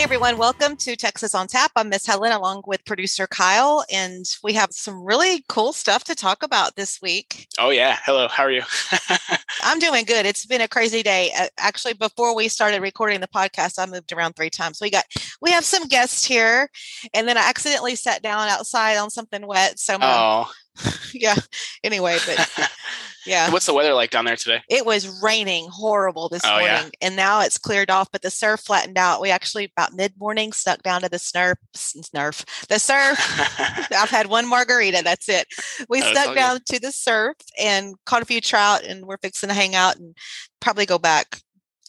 Hey everyone, welcome to Texas on Tap. I'm Miss Helen along with producer Kyle, and we have some really cool stuff to talk about this week. Oh, yeah. Hello. How are you? I'm doing good. It's been a crazy day. Uh, actually, before we started recording the podcast, I moved around three times. We got we have some guests here, and then I accidentally sat down outside on something wet. So my, oh, yeah. Anyway, but yeah. what's the weather like down there today? It was raining horrible this Oh, yeah? morning, and now it's cleared off. But the surf flattened out. We actually about mid morning stuck down to the snurf, snurf, the surf. I've had one margarita. That's it. We Oh, it's stuck all good. down to the surf and caught a few trout, and we're fixing to hang out and probably go back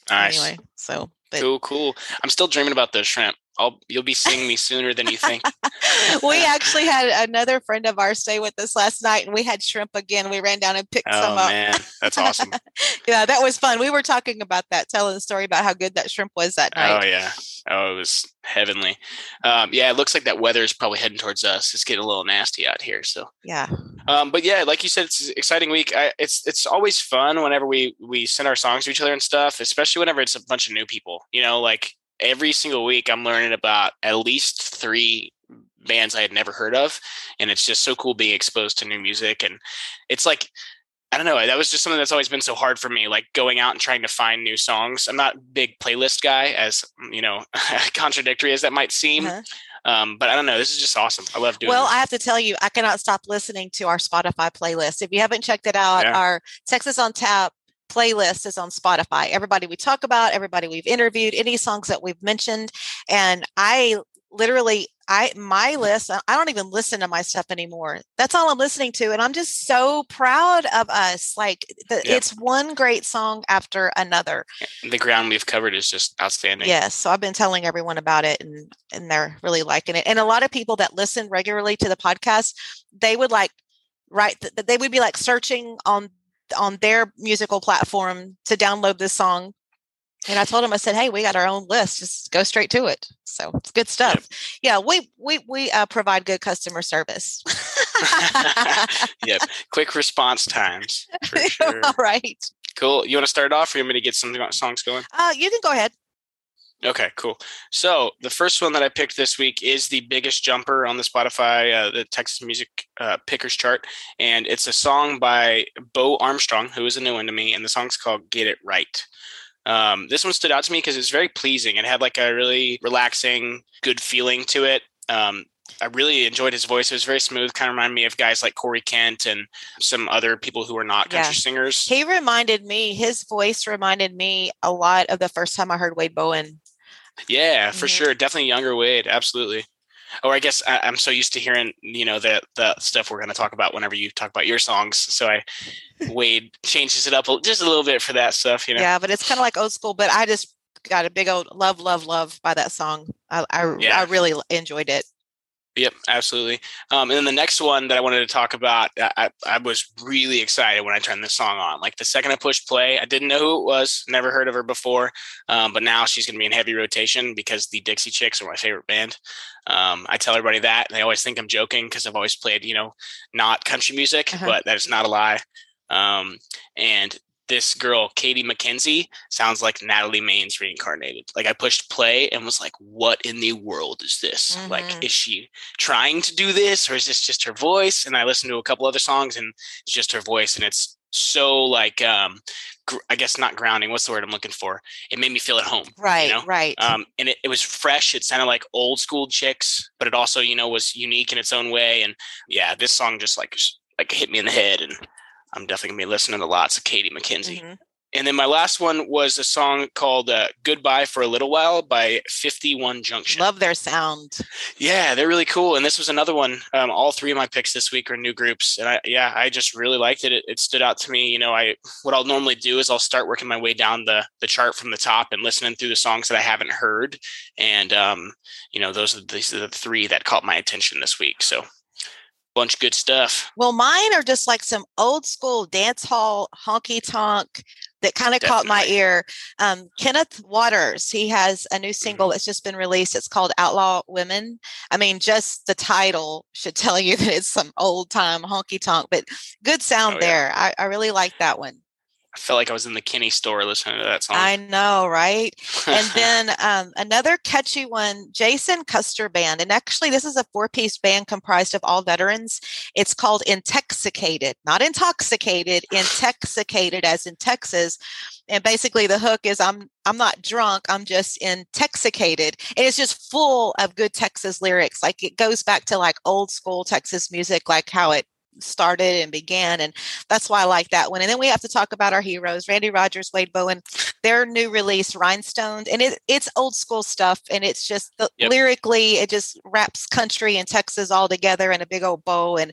nice. anyway. So, but Cool, cool. I'm still dreaming about those shrimp. I'll you'll be seeing me sooner than you think. we actually had another friend of ours stay with us last night, and we had shrimp again. We ran down and picked some up. Oh up. man, that's awesome. Yeah, that was fun. We were talking about that, telling the story about how good that shrimp was that night. Oh yeah. Oh, it was heavenly. Um, yeah, it looks like that weather is probably heading towards us. It's getting a little nasty out here. So, Yeah. um, but yeah, like you said, it's an exciting week. I, it's it's always fun whenever we we send our songs to each other and stuff, especially whenever it's a bunch of new people. You know, like every single week, I'm learning about at least three bands I had never heard of, and it's just so cool being exposed to new music. And it's like I don't know. That was just something that's always been so hard for me, like going out and trying to find new songs. I'm not a big playlist guy, as you know, contradictory as that might seem. Uh-huh. Um, but I don't know. This is just awesome. I love doing. Well, this. I have to tell you, I cannot stop listening to our Spotify playlist. If you haven't checked it out, Yeah. our Texas on Tap playlist is on Spotify. Everybody we talk about, everybody we've interviewed, any songs that we've mentioned. And I literally I my list, I don't even listen to my stuff anymore. That's all I'm listening to. And I'm just so proud of us. Like the, Yeah. it's one great song after another. the ground we've covered is just outstanding. Yes. So I've been telling everyone about it and and they're really liking it. And a lot of people that listen regularly to the podcast, they would like right th- they would be like searching on on their musical platform to download this song. And I told them, I said, "Hey, we got our own list. Just go straight to it." So it's good stuff. Yeah, we we we uh, provide good customer service. yep. Quick response times for sure. All right, Cool. You want to start off, or you want me to get some songs going? uh, you can go ahead. Okay, cool. So the first one that I picked this week is the biggest jumper on the Spotify, uh, the Texas Music uh, Pickers chart, and it's a song by Bo Armstrong, who is a new one to me, and the song's called "Get It Right." Um, this one stood out to me because it's very pleasing. It had like a really relaxing, good feeling to it. Um, I really enjoyed his voice. It was very smooth. Kind of reminded me of guys like Corey Kent and some other people who are not country Yeah. singers. He reminded me. His voice reminded me a lot of the first time I heard Wade Bowen. Yeah, for Mhm. sure. Definitely younger Wade. Absolutely. Or I guess I, I'm so used to hearing, you know, the the stuff we're going to talk about whenever you talk about your songs. So I, Wade changes it up a- just a little bit for that stuff, you know. Yeah, but it's kind of like old school. But I just got a big old love, love, love by that song. I I, Yeah. I really enjoyed it. Yep, absolutely. Um, and then the next one that I wanted to talk about, I, I was really excited when I turned this song on. Like the second I pushed play, I didn't know who it was, never heard of her before, um, but now she's going to be in heavy rotation because the Dixie Chicks are my favorite band. Um, I tell everybody that, and they always think I'm joking because I've always played, you know, not country music, Uh-huh. but that is not a lie. Um, and this girl, Katie McKenzie, sounds like Natalie Maines reincarnated. Like I pushed play and was like, "What in the world is this? Like, Mhm. is she trying to do this, or is this just her voice?" And I listened to a couple other songs, and it's just her voice, and it's so like, um, gr- I guess not grounding. What's the word I'm looking for? It made me feel at home. Right, know? right. Um, and it, it was fresh. It sounded like old school chicks, but it also, you know, was unique in its own way. And yeah, this song just like just, like hit me in the head, and I'm definitely gonna be listening to lots of Katie McKenzie. Mhm. And then my last one was a song called uh, "Goodbye for a Little While" by Fifty One Junction. Love their sound. Yeah, they're really cool. And this was another one. Um, all three of my picks this week are new groups, and I yeah, I just really liked it. it. It stood out to me. You know, I what I'll normally do is I'll start working my way down the the chart from the top and listening through the songs that I haven't heard, and um, you know, those are these are the three that caught my attention this week. So bunch of good stuff. Well, mine are just like some old school dance hall honky tonk that kind of caught my ear. Um, Kenneth Waters, he has a new single Mm-hmm. that's just been released. It's called Outlaw Women. I mean, just the title should tell you that it's some old time honky tonk, but good sound Oh, yeah. there. I, I really like that one. I felt like I was in the Kenny store listening to that song. I know, right? and then um, another catchy one, Jason Custer Band. And actually, this is a four piece band comprised of all veterans. It's called Intoxicated, not intoxicated, intoxicated as in Texas. And basically, the hook is I'm I'm not drunk, I'm just intoxicated. And it's just full of good Texas lyrics. Like it goes back to like old school Texas music, like how it started and began and that's why I like that one. And then we have to talk about our heroes, Randy Rogers, Wade Bowen, their new release, Rhinestones. And it, it's old school stuff. And it's just the, Yep. lyrically, it just wraps country and Texas all together in a big old bow. And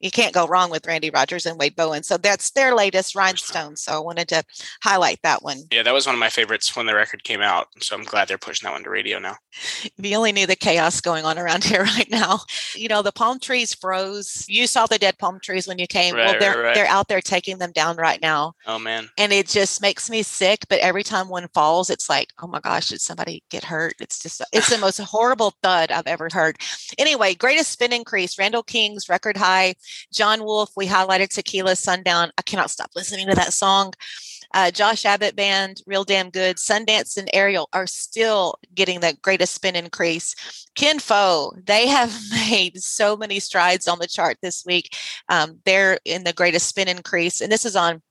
you can't go wrong with Randy Rogers and Wade Bowen. So that's their latest rhinestone. So I wanted to highlight that one. yeah, that was one of my favorites when the record came out. So I'm glad they're pushing that one to radio now. If you only knew the chaos going on around here right now. You know, the palm trees froze. You saw the dead palm trees when you came. Right, well, they're right. they're out there taking them down right now. Oh man. and it just makes me sick but every time one falls it's like oh my gosh did somebody get hurt it's just it's the most horrible thud i've ever heard anyway greatest spin increase randall king's record high john wolf we highlighted tequila sundown i cannot stop listening to that song uh, Josh Abbott band, real damn good. Sundance and Ariel are still getting the greatest spin increase. Kin Fo, they have made so many strides on the chart this week. Um, they're in the greatest spin increase, and this is on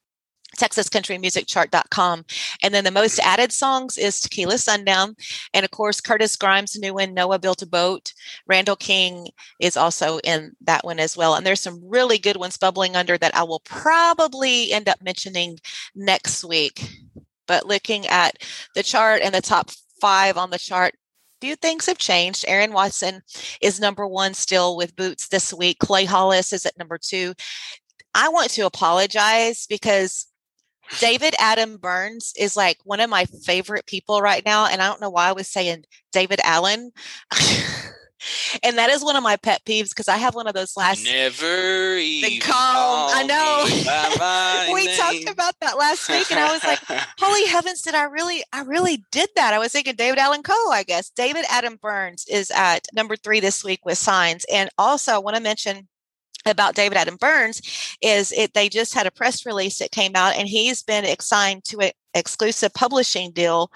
texascountrymusicchart.com and then the most added songs is tequila sundown and of course curtis grimes new one noah built a boat randall king is also in that one as well and there's some really good ones bubbling under that i will probably end up mentioning next week but looking at the chart and the top five on the chart few things have changed. Aaron Watson is number one still with Boots this week. Clay Hollis is at number two. I want to apologize because David Adam Byrnes is like one of my favorite people right now. And I don't know why I was saying David Allen. and that is one of my pet peeves because I have one of those last. Never even calm. I know. me by my we talked about that last week, and I was like, holy heavens did i really i really did that i was thinking david allen coe i guess david adam byrnes is at number three this week with signs and also i want to mention about david adam byrnes is it they just had a press release that came out and he's been assigned to an exclusive publishing deal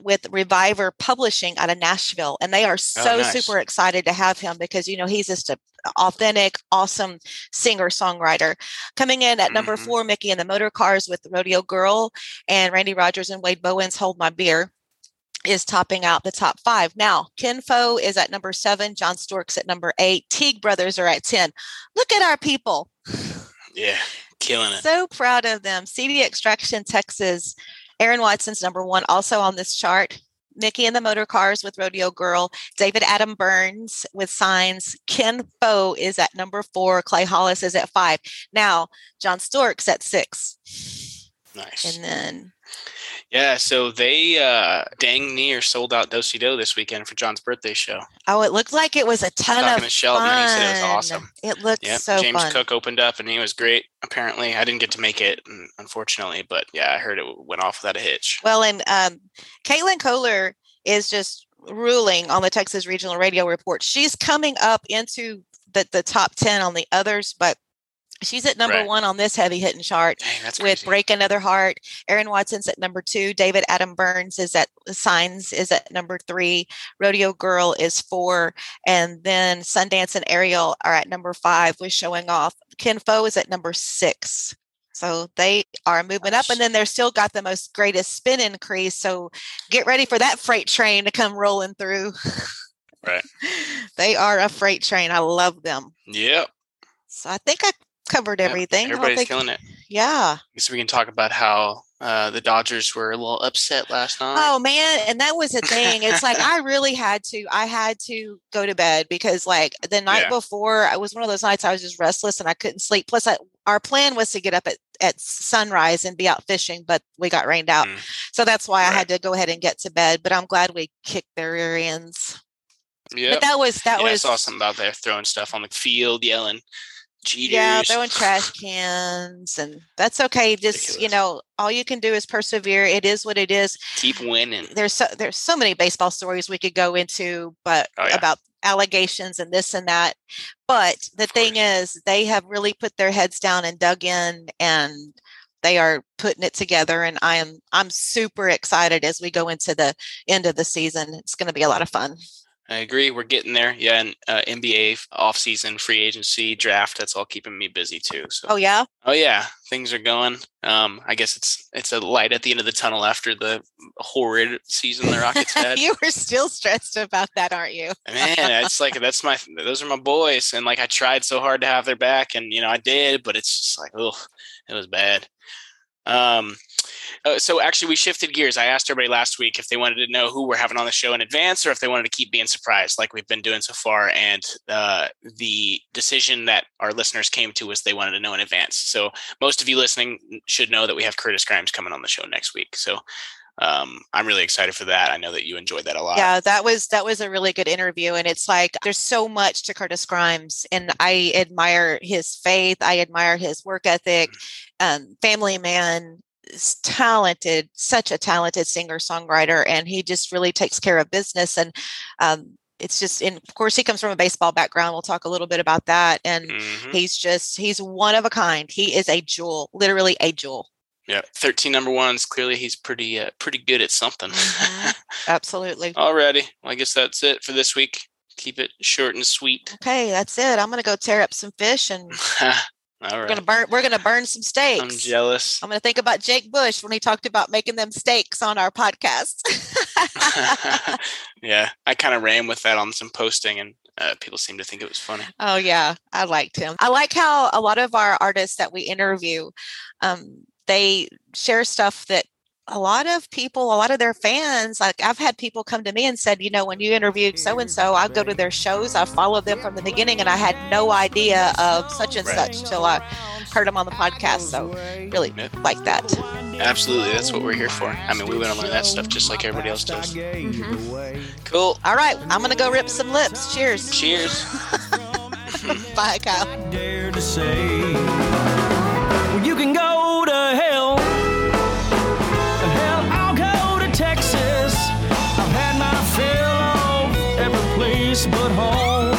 with reviver publishing out of nashville and they are so nice. super excited to have him because you know he's just a authentic awesome singer songwriter coming in at number Mhm. four micky and the motorcars with the rodeo girl and Randy Rogers and Wade Bowen's Hold My Beer is topping out the top five. Now, Kinfo is at number seven, Jon Stork's at number eight, Teague Brothers are at 10. Look at our people. yeah, killing it. So proud of them. CD Extraction, Texas. Aaron Watson's number one, also on this chart. Micky and the Motorcars with Rodeo Girl. David Adam Byrnes with Signs. Ken Fo is at number four. Clay Hollis is at five. Now, Jon Stork's at six. Nice. And then Yeah, so they uh dang near sold out Do Si Do this weekend for John's birthday show. Oh, it looked like it was a ton Talking of to Sheldon, fun. he said it was awesome. It looked Yep. so James fun. Cook opened up and he was great, apparently. I didn't get to make it, unfortunately, but yeah, I heard it went off without a hitch. Well, and um, Caitlin Kohler is just ruling on the Texas Regional Radio Report. She's coming up into the, the top 10 on the others, but she's at number Right. one on this heavy hitting chart. Dang, with crazy. Break Another Heart. Aaron Watson's at number two. David Adam Byrnes is at Signs is at number three. Rodeo Girl is four. And then Sundance and Ariel are at number five with showing off. Ken Fo is at number six. So they are moving up, and then they're still got the most greatest spin increase. So get ready for that freight train to come rolling through. Right. they are a freight train. I love them. Yep. So I think I covered Yep. everything. Everybody's killing it. Yeah. So we can talk about how uh, the Dodgers were a little upset last night. Oh man, and that was a thing. It's like I really had to. I had to go to bed because like the night Yeah. before, I was one of those nights I was just restless and I couldn't sleep. Plus, I, our plan was to get up at at sunrise and be out fishing, but we got rained out, Mm. so that's why I had to go ahead and get to bed. But I'm glad we kicked their rear ends. yeah. But that was that yeah, was I saw something about there throwing stuff on the field, yelling, "Cheaters!" Yeah, throwing trash cans, and that's okay. Just you know, all you can do is persevere. It is what it is. Keep winning. There's so there's so many baseball stories we could go into, but Oh, yeah. about allegations and this and that. But the thing is, they have really put their heads down and dug in, and they are putting it together. And I am I'm super excited as we go into the end of the season. It's going to be a lot of fun. I agree. We're getting there. Yeah, and uh, NBA off-season free agency draft. That's all keeping me busy too. So, Oh yeah, oh yeah, things are going. Um, I guess it's it's a light at the end of the tunnel after the horrid season the Rockets had. you were still stressed about that, aren't you? Man, it's like that's my those are my boys, and like I tried so hard to have their back, and you know I did, but it's just like oh, it was bad. Um, uh, so actually, we shifted gears. I asked everybody last week if they wanted to know who we're having on the show in advance, or if they wanted to keep being surprised, like we've been doing so far. And uh, the decision that our listeners came to was they wanted to know in advance. So most of you listening should know that we have Curtis Grimes coming on the show next week. So um, I'm really excited for that. I know that you enjoyed that a lot. Yeah, that was that was a really good interview, and it's like there's so much to Curtis Grimes, and I admire his faith. I admire his work ethic. Um, family man, talented, such a talented singer songwriter, and he just really takes care of business. And um, it's just, and of course, he comes from a baseball background. We'll talk a little bit about that. And Mhm. he's just he's one of a kind. He is a jewel, literally a jewel. Yeah, thirteen number ones. Clearly, he's pretty uh, pretty good at something. Mhm. Absolutely. Alrighty, well, I guess that's it for this week. Keep it short and sweet. Okay, that's it. I'm gonna go tear up some fish and All We're gonna burn. We're gonna burn some steaks. I'm jealous. I'm gonna think about Jake Bush when he talked about making them steaks on our podcast. yeah, I kind of ran with that on some posting, and uh, people seem to think it was funny. oh yeah, I liked him. I like how a lot of our artists that we interview, um, they share stuff that a lot of people, a lot of their fans, like I've had people come to me and said, you know, when you interviewed so and so, I go to their shows, I followed them from the beginning, and I had no idea of such and Right. such till I heard them on the podcast. So really Yeah. like that. Absolutely, that's what we're here for. I mean, we want to learn that stuff just like everybody else does. Mm-hmm. Cool. All right, I'm gonna go rip some lips. Cheers. Cheers. Bye, Kyle. Place but home.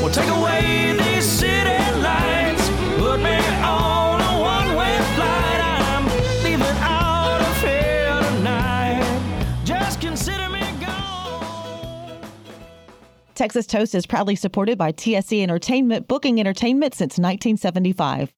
Well, take away these city lights. Put me on a one-way flight. I'm leaving out of here tonight. Just consider me gone. Texas Toast is proudly supported by TSC Entertainment, booking entertainment since 1975.